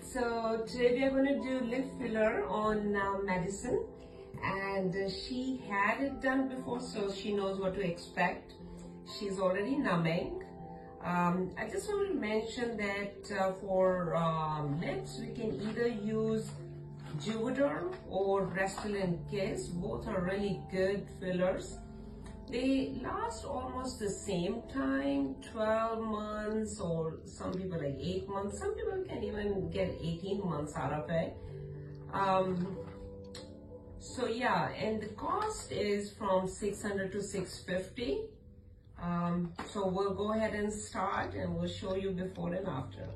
so today we are going to do lip filler on uh, Madison and uh, she had it done before so she knows what to expect. She's already numbing. Um, I just want to mention that uh, for um, lips we can either use Juvederm or Restylane Kysse. Both are really good fillers they last almost the same time 12 months or some people like 8 months. Some people can even get 18 months out of it. Um, so yeah and the cost is from 600 to 650 um, so we'll go ahead and start and we'll show you before and after